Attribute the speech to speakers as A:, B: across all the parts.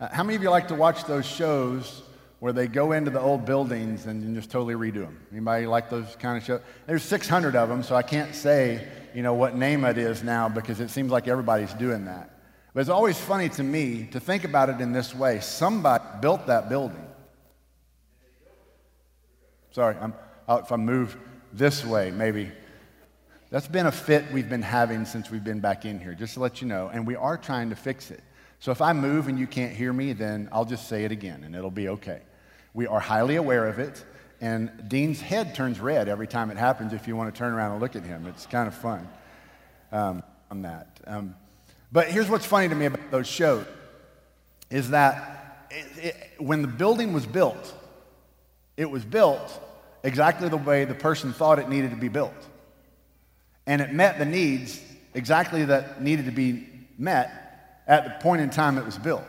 A: Uh, how many of you like to watch those shows where they go into the old buildings and just totally redo them? Anybody like those kind of shows? There's 600 of them, so I can't say, you know, what name it is now because it seems like everybody's doing that. But it's always funny to me to think about it in this way. Somebody built that building. Sorry, I'm, if I move this way, maybe. That's been a fit we've been having since we've been back in here, just to let you know. And we are trying to fix it. So if I move and you can't hear me, then I'll just say it again and it'll be okay. We are highly aware of it. And Dean's head turns red every time it happens if you want to turn around and look at him. It's kind of fun um, on that. Um, but here's what's funny to me about those shows is that it, it, when the building was built, it was built exactly the way the person thought it needed to be built. And it met the needs exactly that needed to be met at the point in time it was built.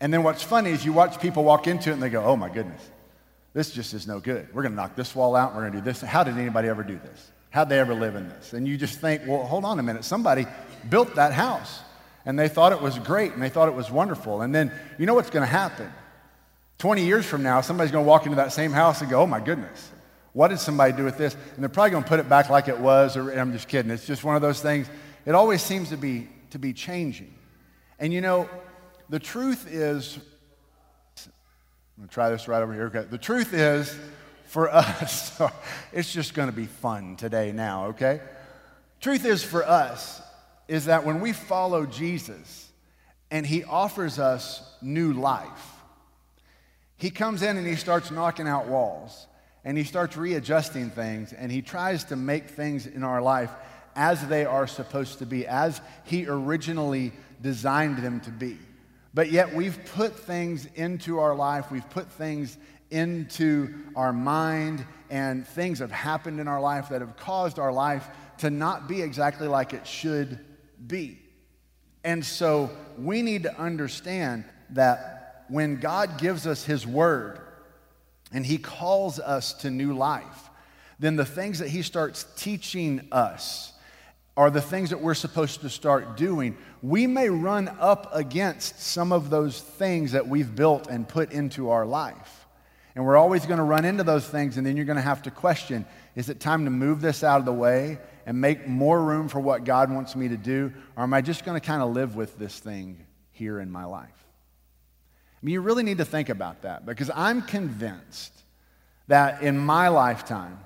A: And then what's funny is you watch people walk into it and they go, oh my goodness, this just is no good. We're going to knock this wall out we're going to do this. How did anybody ever do this? How'd they ever live in this? And you just think, well, hold on a minute. Somebody built that house and they thought it was great and they thought it was wonderful. And then you know what's going to happen? 20 years from now, somebody's going to walk into that same house and go, oh my goodness, what did somebody do with this? And they're probably going to put it back like it was, or I'm just kidding. It's just one of those things. It always seems to be, to be changing. And you know, the truth is, I'm going to try this right over here. Okay. The truth is, for us, it's just going to be fun today now, okay? Truth is, for us, is that when we follow Jesus and he offers us new life, he comes in and he starts knocking out walls and he starts readjusting things and he tries to make things in our life as they are supposed to be, as he originally designed them to be. But yet we've put things into our life, we've put things into our mind, and things have happened in our life that have caused our life to not be exactly like it should be. And so we need to understand that when God gives us His word and He calls us to new life, then the things that He starts teaching us are the things that we're supposed to start doing. We may run up against some of those things that we've built and put into our life. And we're always going to run into those things, and then you're going to have to question is it time to move this out of the way and make more room for what God wants me to do? Or am I just going to kind of live with this thing here in my life? I mean, you really need to think about that because I'm convinced that in my lifetime,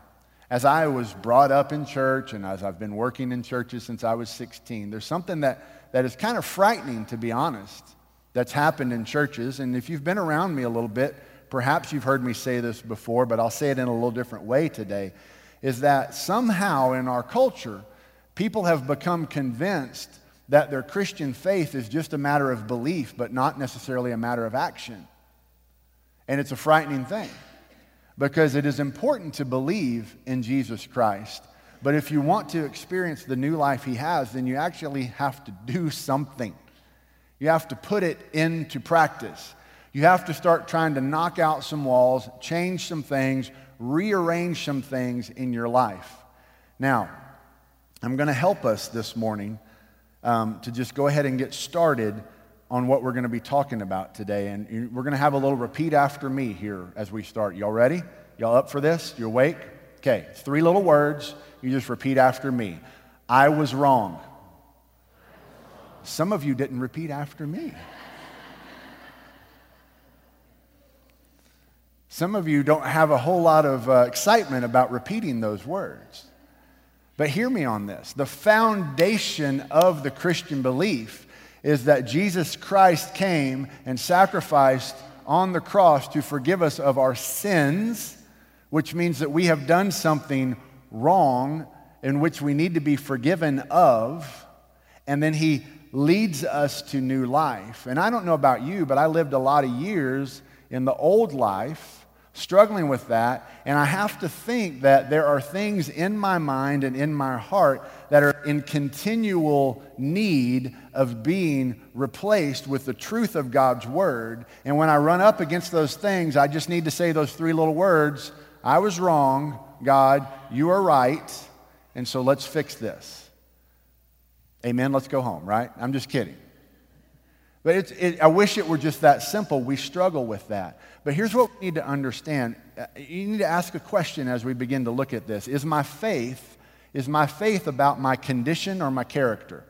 A: as I was brought up in church and as I've been working in churches since I was 16, there's something that, that is kind of frightening, to be honest, that's happened in churches. And if you've been around me a little bit, perhaps you've heard me say this before, but I'll say it in a little different way today, is that somehow in our culture, people have become convinced that their Christian faith is just a matter of belief, but not necessarily a matter of action. And it's a frightening thing because it is important to believe in Jesus Christ. But if you want to experience the new life he has, then you actually have to do something. You have to put it into practice. You have to start trying to knock out some walls, change some things, rearrange some things in your life. Now, I'm going to help us this morning um, to just go ahead and get started on what we're going to be talking about today. And we're going to have a little repeat after me here as we start. Y'all ready? Y'all up for this? You awake? Okay, three little words. You just repeat after me. I was wrong. Some of you didn't repeat after me. Some of you don't have a whole lot of uh, excitement about repeating those words. But hear me on this the foundation of the Christian belief is that Jesus Christ came and sacrificed on the cross to forgive us of our sins, which means that we have done something wrong in which we need to be forgiven of. And then he leads us to new life. And I don't know about you, but I lived a lot of years in the old life struggling with that. And I have to think that there are things in my mind and in my heart that are in continual need of being replaced with the truth of God's word. And when I run up against those things, I just need to say those three little words I was wrong, God, you are right. And so let's fix this. Amen. Let's go home, right? I'm just kidding. But it's, it, I wish it were just that simple. We struggle with that. But here's what we need to understand. Uh, you need to ask a question as we begin to look at this. Is my faith, is my faith about my condition or my character?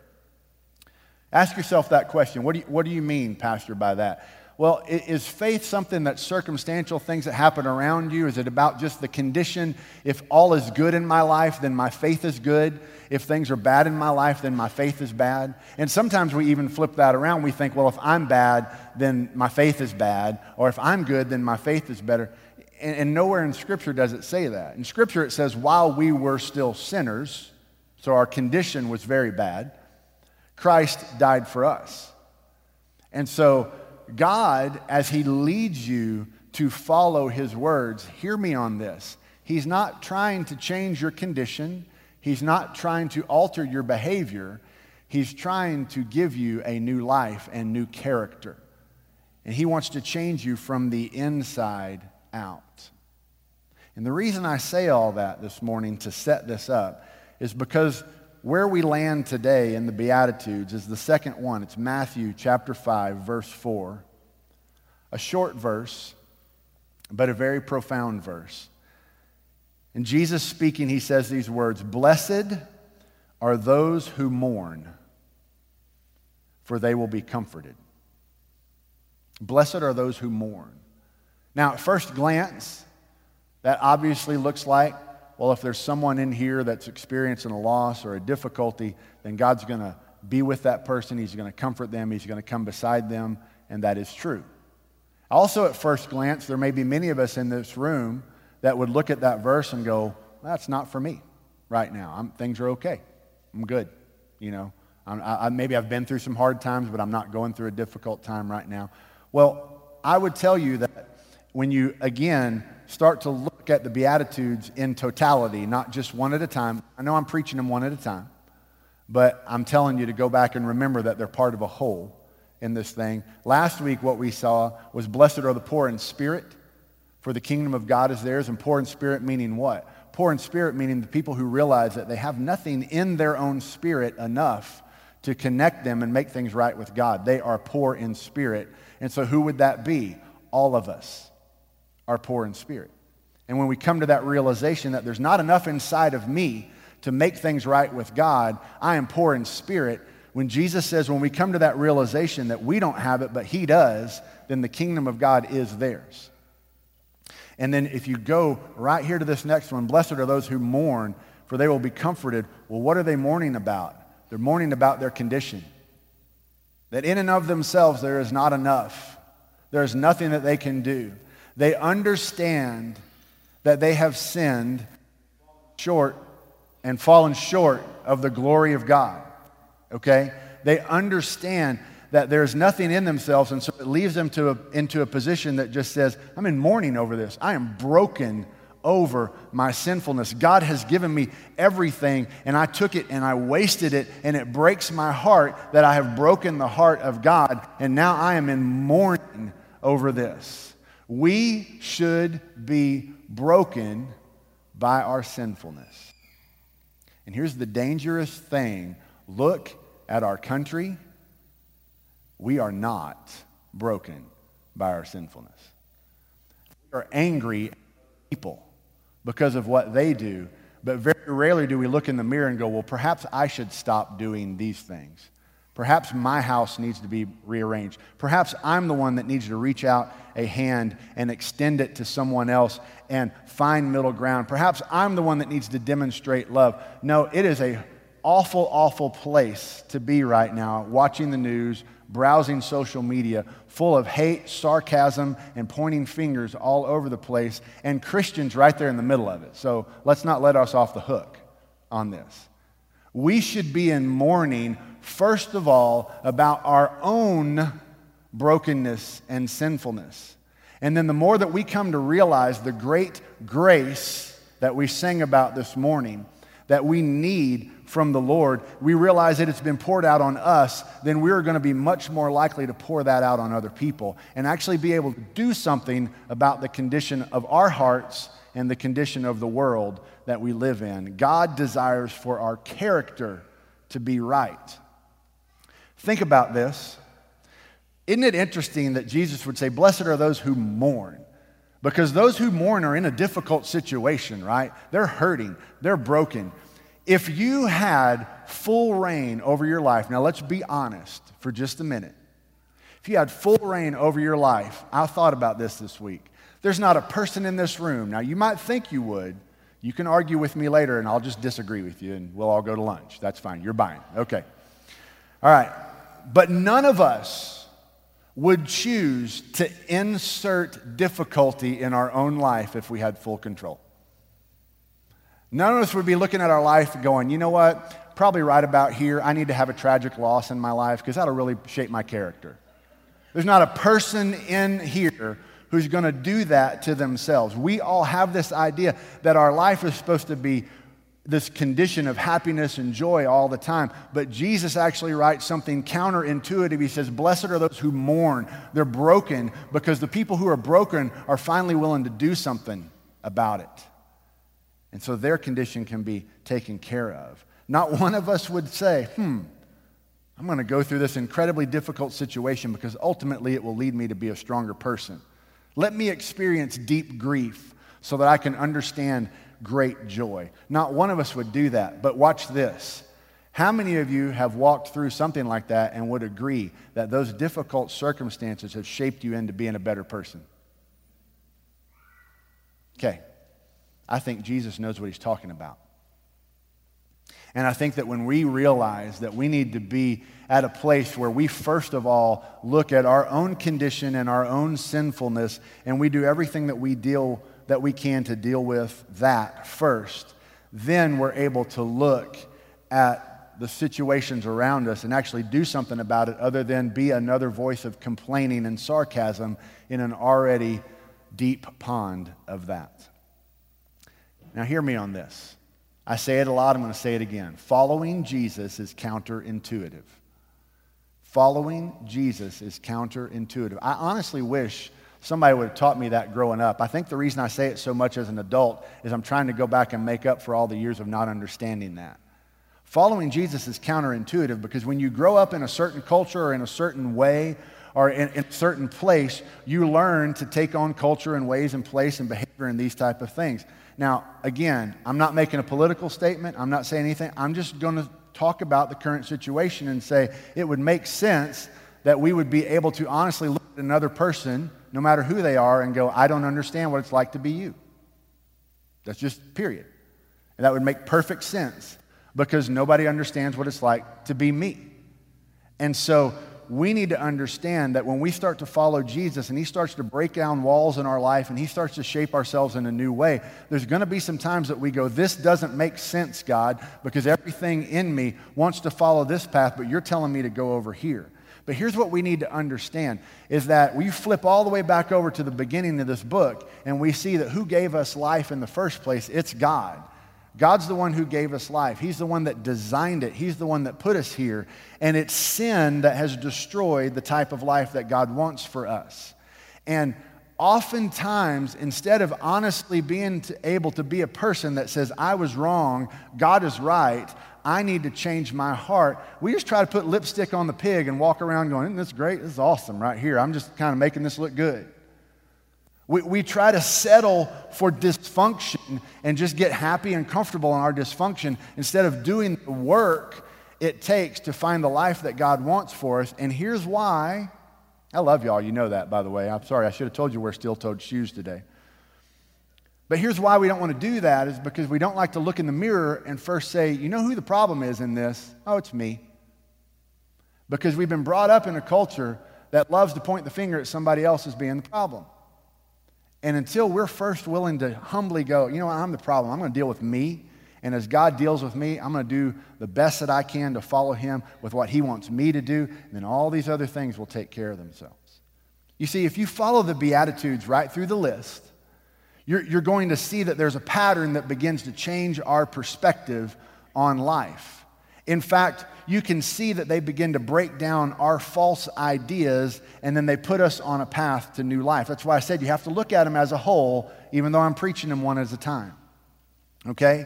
A: Ask yourself that question. What do you, what do you mean, Pastor, by that? Well, is faith something that's circumstantial, things that happen around you? Is it about just the condition? If all is good in my life, then my faith is good. If things are bad in my life, then my faith is bad. And sometimes we even flip that around. We think, well, if I'm bad, then my faith is bad. Or if I'm good, then my faith is better. And, and nowhere in Scripture does it say that. In Scripture, it says, while we were still sinners, so our condition was very bad, Christ died for us. And so, God, as He leads you to follow His words, hear me on this. He's not trying to change your condition, He's not trying to alter your behavior. He's trying to give you a new life and new character. And He wants to change you from the inside out. And the reason I say all that this morning to set this up is because where we land today in the Beatitudes is the second one. It's Matthew chapter 5, verse 4 a short verse, but a very profound verse. And Jesus speaking, he says these words Blessed are those who mourn, for they will be comforted. Blessed are those who mourn. Now, at first glance, that obviously looks like, well, if there's someone in here that's experiencing a loss or a difficulty, then God's going to be with that person. He's going to comfort them. He's going to come beside them. And that is true. Also, at first glance, there may be many of us in this room that would look at that verse and go, that's not for me right now. I'm, things are okay. I'm good. You know, I, I, maybe I've been through some hard times, but I'm not going through a difficult time right now. Well, I would tell you that when you, again, start to look at the Beatitudes in totality, not just one at a time, I know I'm preaching them one at a time, but I'm telling you to go back and remember that they're part of a whole in this thing. Last week, what we saw was blessed are the poor in spirit, for the kingdom of God is theirs. And poor in spirit meaning what? Poor in spirit meaning the people who realize that they have nothing in their own spirit enough to connect them and make things right with God. They are poor in spirit. And so, who would that be? All of us are poor in spirit. And when we come to that realization that there's not enough inside of me to make things right with God, I am poor in spirit when Jesus says, when we come to that realization that we don't have it, but He does, then the kingdom of God is theirs. And then if you go right here to this next one, blessed are those who mourn, for they will be comforted. Well, what are they mourning about? They're mourning about their condition. That in and of themselves there is not enough. There is nothing that they can do. They understand that they have sinned short and fallen short of the glory of God okay? They understand that there's nothing in themselves, and so it leaves them to a, into a position that just says, I'm in mourning over this. I am broken over my sinfulness. God has given me everything, and I took it and I wasted it, and it breaks my heart that I have broken the heart of God, and now I am in mourning over this. We should be broken by our sinfulness. And here's the dangerous thing look at our country, we are not broken by our sinfulness. We are angry people because of what they do, but very rarely do we look in the mirror and go, well, perhaps I should stop doing these things. Perhaps my house needs to be rearranged. Perhaps I'm the one that needs to reach out a hand and extend it to someone else and find middle ground. Perhaps I'm the one that needs to demonstrate love. No, it is a awful, awful place to be right now, watching the news, browsing social media, full of hate, sarcasm, and pointing fingers all over the place, and Christians right there in the middle of it. So let's not let us off the hook on this. We should be in mourning, first of all, about our own brokenness and sinfulness. And then the more that we come to realize the great grace that we sing about this morning, that we need from the Lord, we realize that it's been poured out on us, then we're going to be much more likely to pour that out on other people and actually be able to do something about the condition of our hearts and the condition of the world that we live in. God desires for our character to be right. Think about this. Isn't it interesting that Jesus would say, Blessed are those who mourn? Because those who mourn are in a difficult situation, right? They're hurting, they're broken. If you had full reign over your life, now let's be honest for just a minute. If you had full reign over your life, I thought about this this week. There's not a person in this room. Now, you might think you would. You can argue with me later, and I'll just disagree with you, and we'll all go to lunch. That's fine. You're buying. Okay. All right. But none of us would choose to insert difficulty in our own life if we had full control. None of us would be looking at our life going, you know what? Probably right about here, I need to have a tragic loss in my life because that'll really shape my character. There's not a person in here who's going to do that to themselves. We all have this idea that our life is supposed to be this condition of happiness and joy all the time. But Jesus actually writes something counterintuitive. He says, Blessed are those who mourn. They're broken because the people who are broken are finally willing to do something about it. And so their condition can be taken care of. Not one of us would say, Hmm, I'm going to go through this incredibly difficult situation because ultimately it will lead me to be a stronger person. Let me experience deep grief so that I can understand great joy. Not one of us would do that, but watch this. How many of you have walked through something like that and would agree that those difficult circumstances have shaped you into being a better person? Okay. I think Jesus knows what he's talking about. And I think that when we realize that we need to be at a place where we first of all look at our own condition and our own sinfulness and we do everything that we deal that we can to deal with that first, then we're able to look at the situations around us and actually do something about it other than be another voice of complaining and sarcasm in an already deep pond of that. Now, hear me on this. I say it a lot, I'm going to say it again. Following Jesus is counterintuitive. Following Jesus is counterintuitive. I honestly wish somebody would have taught me that growing up. I think the reason I say it so much as an adult is I'm trying to go back and make up for all the years of not understanding that. Following Jesus is counterintuitive because when you grow up in a certain culture or in a certain way or in, in, a certain place, you learn to take on culture and ways and place and behavior and these type of things. Now, again, I'm not making a political statement. I'm not saying anything. I'm just going to talk about the current situation and say it would make sense that we would be able to honestly another person, no matter who they are, and go, I don't understand what it's like to be you. That's just period. And that would make perfect sense because nobody understands what it's like to be me. And so we need to understand that when we start to follow Jesus and He starts to break down walls in our life and He starts to shape ourselves in a new way, there's going to be some times that we go, This doesn't make sense, God, because everything in me wants to follow this path, but you're telling me to go over here. But here's what we need to understand is that we flip all the way back over to the beginning of this book and we see that who gave us life in the first place? It's God. God's the one who gave us life. He's the one that designed it. He's the one that put us here. And it's sin that has destroyed the type of life that God wants for us. And oftentimes, instead of honestly being able to be a person that says, I was wrong, God is right, I need to change my heart, we just try to put lipstick on the pig and walk around going, Isn't this great? This is awesome right here. I'm just kind of making this look good. We, we try to settle for dysfunction and just get happy and comfortable in our dysfunction instead of doing the work it takes to find the life that God wants for us. And here's why. I love y'all. You know that, by the way. I'm sorry. I should have told you wear steel toed shoes today. But here's why we don't want to do that is because we don't like to look in the mirror and first say, you know who the problem is in this? Oh, it's me. Because we've been brought up in a culture that loves to point the finger at somebody else as being the problem. And until we're first willing to humbly go, you know I'm the problem. I'm going to deal with me. And as God deals with me, I'm going to do the best that I can to follow Him with what He wants me to do. And then all these other things will take care of themselves. You see, if you follow the Beatitudes right through the list, you're, you're going to see that there's a pattern that begins to change our perspective on life. In fact, you can see that they begin to break down our false ideas and then they put us on a path to new life. That's why I said you have to look at them as a whole, even though I'm preaching them one at a time. Okay?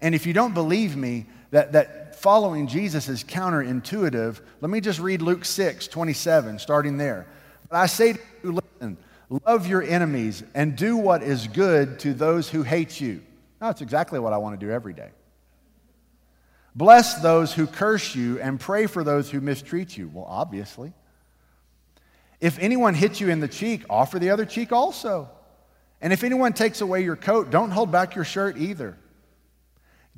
A: And if you don't believe me, that, that following Jesus is counterintuitive, let me just read Luke 6 27, starting there. But I say to you, listen, love your enemies and do what is good to those who hate you. That's exactly what I want to do every day. Bless those who curse you and pray for those who mistreat you. Well, obviously. If anyone hits you in the cheek, offer the other cheek also. And if anyone takes away your coat, don't hold back your shirt either.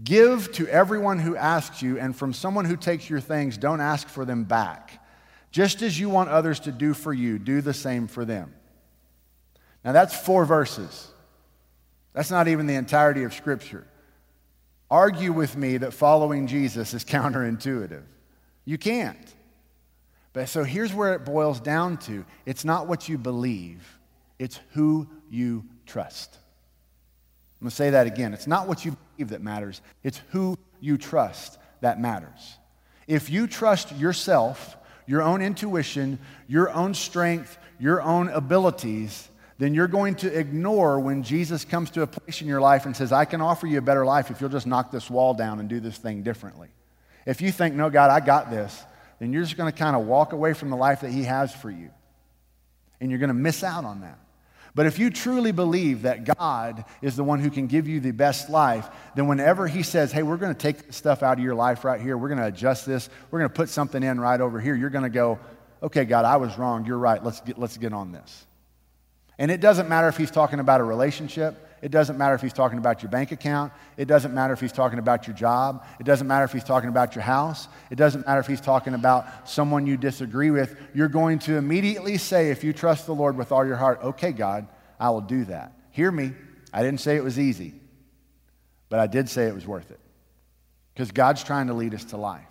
A: Give to everyone who asks you, and from someone who takes your things, don't ask for them back. Just as you want others to do for you, do the same for them. Now, that's four verses. That's not even the entirety of Scripture. Argue with me that following Jesus is counterintuitive. You can't. But so here's where it boils down to it's not what you believe, it's who you trust. I'm going to say that again. It's not what you believe that matters, it's who you trust that matters. If you trust yourself, your own intuition, your own strength, your own abilities, then you're going to ignore when Jesus comes to a place in your life and says, I can offer you a better life if you'll just knock this wall down and do this thing differently. If you think, no, God, I got this, then you're just going to kind of walk away from the life that He has for you. And you're going to miss out on that. But if you truly believe that God is the one who can give you the best life, then whenever He says, hey, we're going to take this stuff out of your life right here, we're going to adjust this, we're going to put something in right over here, you're going to go, okay, God, I was wrong. You're right. Let's get, let's get on this. And it doesn't matter if He's talking about a relationship. It doesn't matter if he's talking about your bank account. It doesn't matter if he's talking about your job. It doesn't matter if he's talking about your house. It doesn't matter if he's talking about someone you disagree with. You're going to immediately say, if you trust the Lord with all your heart, okay, God, I will do that. Hear me. I didn't say it was easy, but I did say it was worth it. Because God's trying to lead us to life.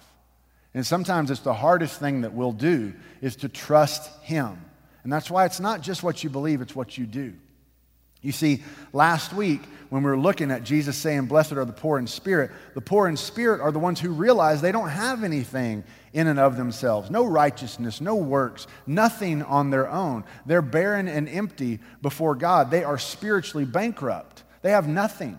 A: And sometimes it's the hardest thing that we'll do is to trust Him. And that's why it's not just what you believe, it's what you do. You see, last week, when we were looking at Jesus saying, Blessed are the poor in spirit, the poor in spirit are the ones who realize they don't have anything in and of themselves no righteousness, no works, nothing on their own. They're barren and empty before God. They are spiritually bankrupt, they have nothing.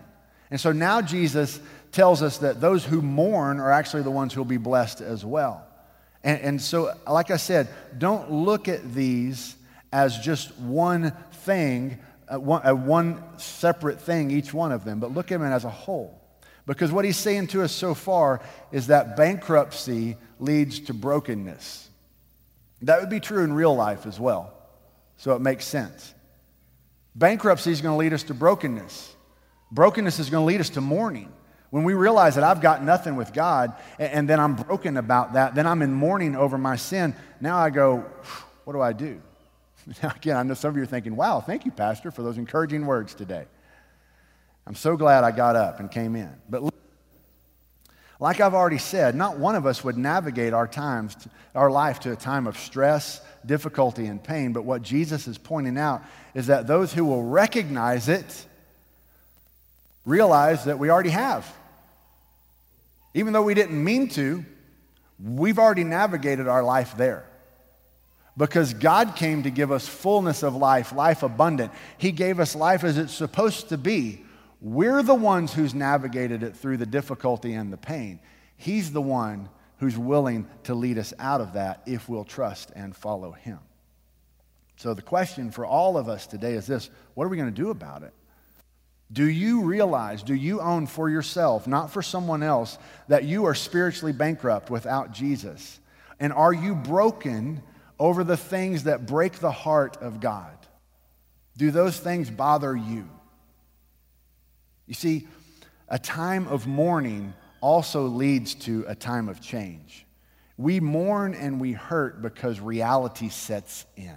A: And so now Jesus tells us that those who mourn are actually the ones who will be blessed as well. And, and so, like I said, don't look at these as just one thing a one, a one separate thing, each one of them, but look at them as a whole. Because what he's saying to us so far is that bankruptcy leads to brokenness. That would be true in real life as well. So it makes sense. Bankruptcy is going to lead us to brokenness. Brokenness is going to lead us to mourning. When we realize that I've got nothing with God and then I'm broken about that, then I'm in mourning over my sin, now I go, what do I do? Now, again, I know some of you are thinking, wow, thank you, Pastor, for those encouraging words today. I'm so glad I got up and came in. But like I've already said, not one of us would navigate our times, our life to a time of stress, difficulty, and pain. But what Jesus is pointing out is that those who will recognize it realize that we already have. Even though we didn't mean to, we've already navigated our life there because God came to give us fullness of life, life abundant. He gave us life as it's supposed to be. We're the ones who's navigated it through the difficulty and the pain. He's the one who's willing to lead us out of that if we'll trust and follow Him. So, the question for all of us today is this what are we going to do about it? Do you realize, do you own for yourself, not for someone else, that you are spiritually bankrupt without Jesus? And are you broken over the things that break the heart of God? Do those things bother you? You see, a time of mourning also leads to a time of change. We mourn and we hurt because reality sets in.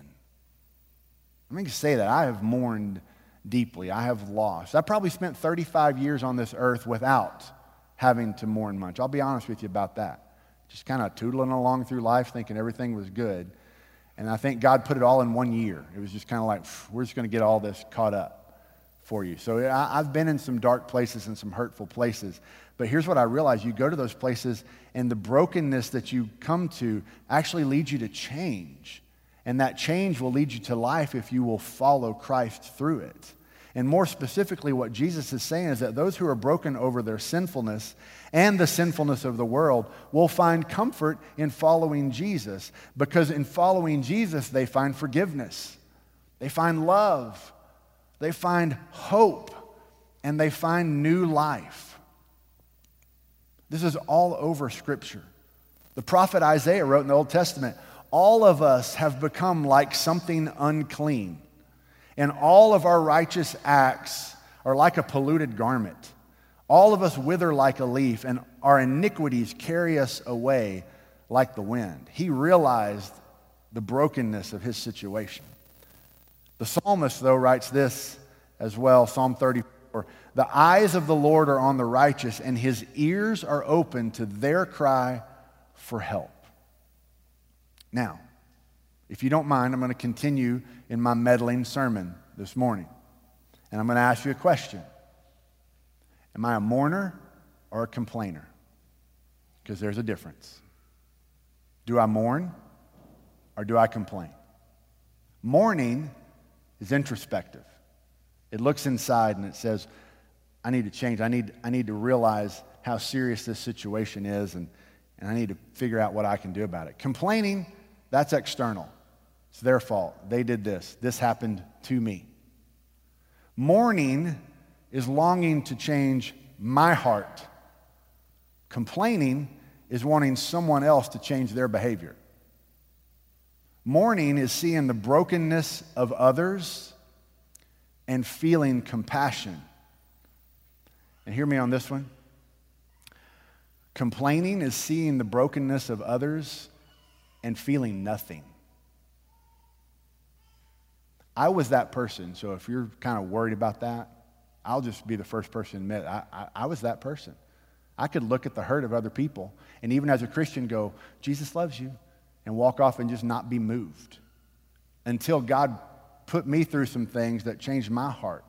A: I'm going to say that. I have mourned deeply. I have lost. I probably spent 35 years on this earth without having to mourn much. I'll be honest with you about that. Just kind of tootling along through life thinking everything was good. And I think God put it all in one year. It was just kind of like, we're just going to get all this caught up for you. So I, I've been in some dark places and some hurtful places. But here's what I realized you go to those places, and the brokenness that you come to actually leads you to change. And that change will lead you to life if you will follow Christ through it. And more specifically, what Jesus is saying is that those who are broken over their sinfulness and the sinfulness of the world will find comfort in following Jesus because in following Jesus, they find forgiveness, they find love, they find hope, and they find new life. This is all over Scripture. The prophet Isaiah wrote in the Old Testament all of us have become like something unclean, and all of our righteous acts are like a polluted garment. All of us wither like a leaf, and our iniquities carry us away like the wind. He realized the brokenness of his situation. The psalmist, though, writes this as well Psalm 34 The eyes of the Lord are on the righteous, and his ears are open to their cry for help. Now, if you don't mind, I'm going to continue in my meddling sermon this morning. And I'm going to ask you a question Am I a mourner or a complainer? Because there's a difference. Do I mourn or do I complain? Mourning is introspective, it looks inside and it says, I need to change. I need, I need to realize how serious this situation is, and, and I need to figure out what I can do about it. Complaining that's external. It's their fault. They did this. This happened to me. Mourning is longing to change my heart. Complaining is wanting someone else to change their behavior. Mourning is seeing the brokenness of others and feeling compassion. And hear me on this one. Complaining is seeing the brokenness of others and feeling nothing. I was that person, so if you're kind of worried about that, I'll just be the first person to admit I, I, I was that person. I could look at the hurt of other people and even as a Christian go, Jesus loves you, and walk off and just not be moved until God put me through some things that changed my heart.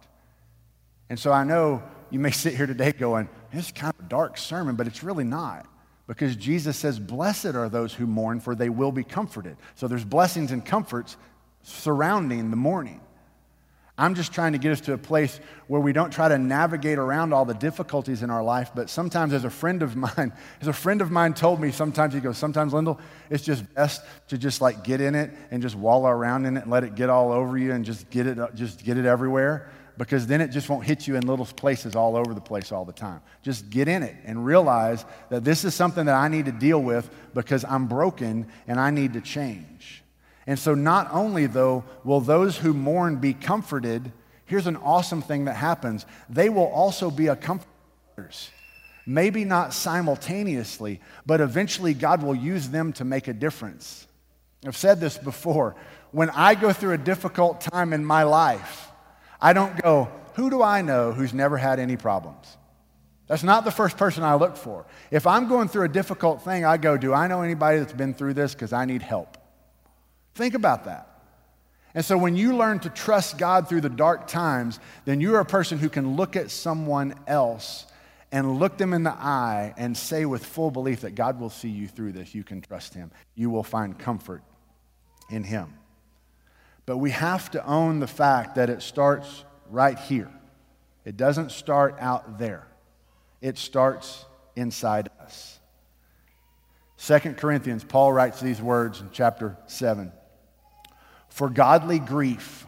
A: And so I know you may sit here today going, this is kind of a dark sermon, but it's really not because Jesus says, Blessed are those who mourn, for they will be comforted. So there's blessings and comforts surrounding the mourning. I'm just trying to get us to a place where we don't try to navigate around all the difficulties in our life, but sometimes, as a friend of mine, as a friend of mine told me, sometimes he goes, Sometimes, Lyndall, it's just best to just like get in it and just wallow around in it and let it get all over you and just get it, uh, just get it everywhere because then it just won't hit you in little places all over the place all the time. Just get in it and realize that this is something that I need to deal with because I'm broken and I need to change. And so, not only, though, will those who mourn be comforted, here's an awesome thing that happens they will also be a Maybe not simultaneously, but eventually God will use them to make a difference. I've said this before. When I go through a difficult time in my life, I don't go, who do I know who's never had any problems? That's not the first person I look for. If I'm going through a difficult thing, I go, do I know anybody that's been through this? Because I need help. Think about that. And so when you learn to trust God through the dark times, then you're a person who can look at someone else and look them in the eye and say with full belief that God will see you through this. You can trust Him. You will find comfort in Him. But we have to own the fact that it starts right here. It doesn't start out there, it starts inside us. 2 Corinthians, Paul writes these words in chapter 7 For godly grief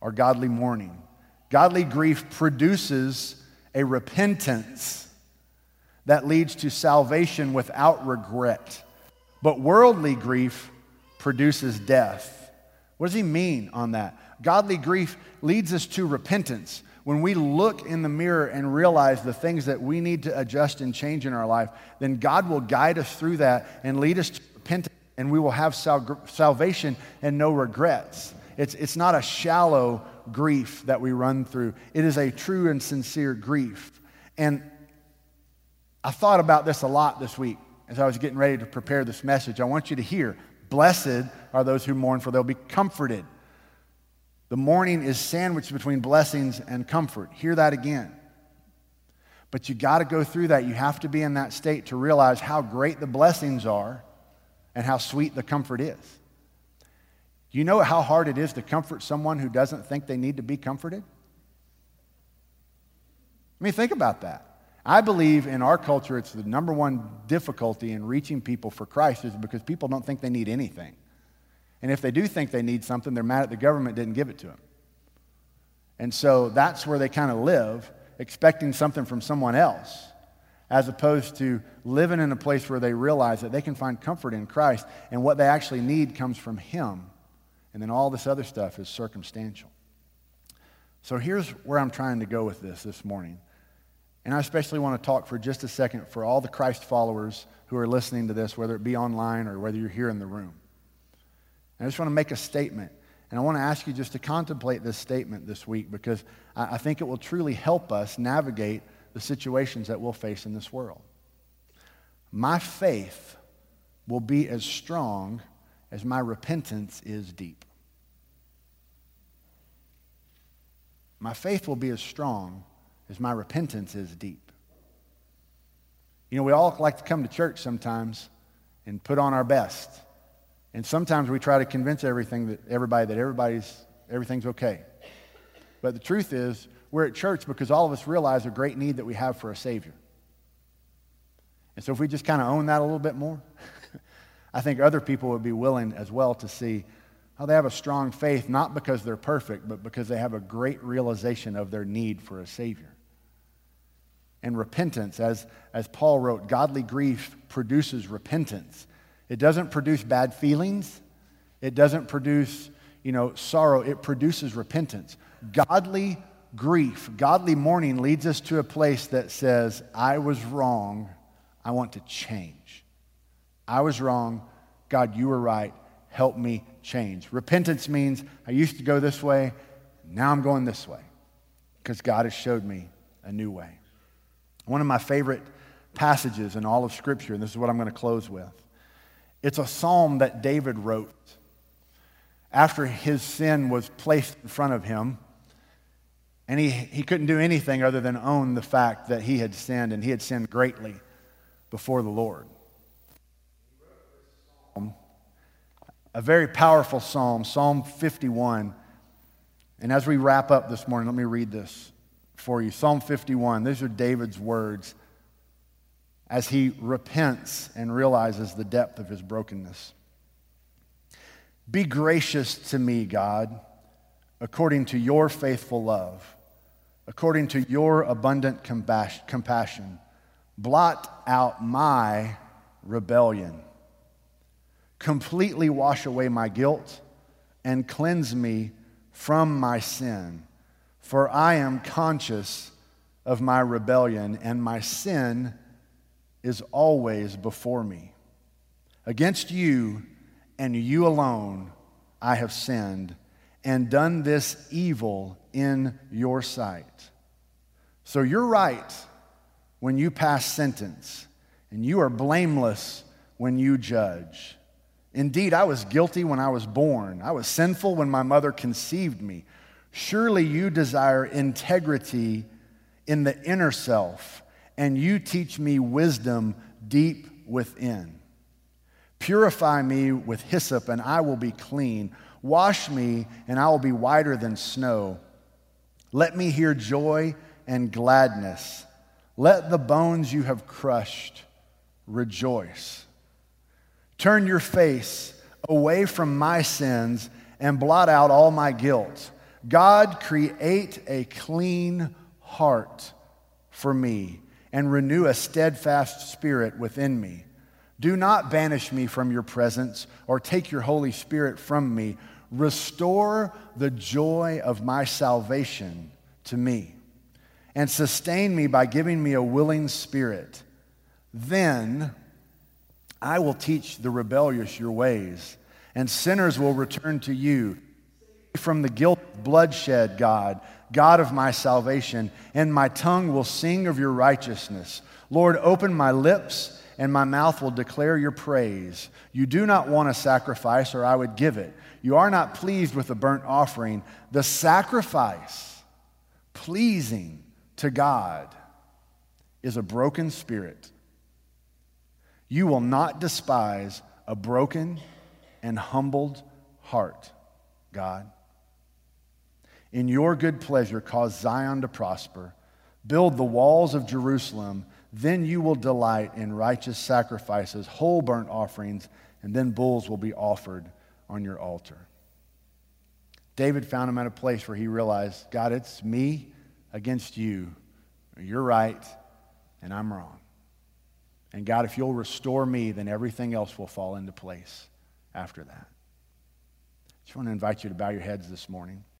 A: or godly mourning, godly grief produces a repentance that leads to salvation without regret. But worldly grief produces death. What does he mean on that? Godly grief leads us to repentance. When we look in the mirror and realize the things that we need to adjust and change in our life, then God will guide us through that and lead us to repentance, and we will have sal- salvation and no regrets. It's, it's not a shallow grief that we run through, it is a true and sincere grief. And I thought about this a lot this week as I was getting ready to prepare this message. I want you to hear Blessed are those who mourn, for they'll be comforted. The mourning is sandwiched between blessings and comfort. Hear that again. But you got to go through that. You have to be in that state to realize how great the blessings are and how sweet the comfort is. You know how hard it is to comfort someone who doesn't think they need to be comforted? I mean, think about that. I believe in our culture, it's the number one difficulty in reaching people for Christ is because people don't think they need anything. And if they do think they need something, they're mad at the government didn't give it to them. And so that's where they kind of live, expecting something from someone else, as opposed to living in a place where they realize that they can find comfort in Christ and what they actually need comes from Him. And then all this other stuff is circumstantial. So here's where I'm trying to go with this this morning. And I especially want to talk for just a second for all the Christ followers who are listening to this, whether it be online or whether you're here in the room. And I just want to make a statement. And I want to ask you just to contemplate this statement this week because I think it will truly help us navigate the situations that we'll face in this world. My faith will be as strong as my repentance is deep. My faith will be as strong as my repentance is deep. You know, we all like to come to church sometimes and put on our best. And sometimes we try to convince everything that everybody that everybody's everything's okay. But the truth is, we're at church because all of us realize a great need that we have for a Savior. And so if we just kind of own that a little bit more, I think other people would be willing as well to see how they have a strong faith, not because they're perfect, but because they have a great realization of their need for a Savior. And repentance, as, as Paul wrote, godly grief produces repentance. It doesn't produce bad feelings. It doesn't produce, you know, sorrow. It produces repentance. Godly grief, godly mourning leads us to a place that says, I was wrong. I want to change. I was wrong. God, you were right. Help me change. Repentance means I used to go this way. Now I'm going this way because God has showed me a new way. One of my favorite passages in all of Scripture, and this is what I'm going to close with. It's a psalm that David wrote after his sin was placed in front of him. And he, he couldn't do anything other than own the fact that he had sinned, and he had sinned greatly before the Lord. A very powerful psalm, Psalm 51. And as we wrap up this morning, let me read this for you. Psalm 51. These are David's words as he repents and realizes the depth of his brokenness. Be gracious to me, God, according to your faithful love, according to your abundant compassion. Blot out my rebellion. Completely wash away my guilt and cleanse me from my sin. For I am conscious of my rebellion, and my sin is always before me. Against you and you alone I have sinned and done this evil in your sight. So you're right when you pass sentence, and you are blameless when you judge. Indeed, I was guilty when I was born. I was sinful when my mother conceived me. Surely you desire integrity in the inner self and you teach me wisdom deep within. Purify me with hyssop, and I will be clean. Wash me, and I will be whiter than snow. Let me hear joy and gladness. Let the bones you have crushed rejoice. Turn your face away from my sins and blot out all my guilt. God, create a clean heart for me and renew a steadfast spirit within me. Do not banish me from your presence or take your Holy Spirit from me. Restore the joy of my salvation to me and sustain me by giving me a willing spirit. Then I will teach the rebellious your ways, and sinners will return to you. From the guilt bloodshed, God, God of my salvation, and my tongue will sing of your righteousness. Lord, open my lips, and my mouth will declare your praise. You do not want a sacrifice, or I would give it. You are not pleased with a burnt offering. The sacrifice pleasing to God is a broken spirit. You will not despise a broken and humbled heart, God. In your good pleasure, cause Zion to prosper. Build the walls of Jerusalem. Then you will delight in righteous sacrifices, whole burnt offerings, and then bulls will be offered on your altar. David found him at a place where he realized, God, it's me against you. You're right, and I'm wrong. And God, if you'll restore me, then everything else will fall into place after that. I just want to invite you to bow your heads this morning.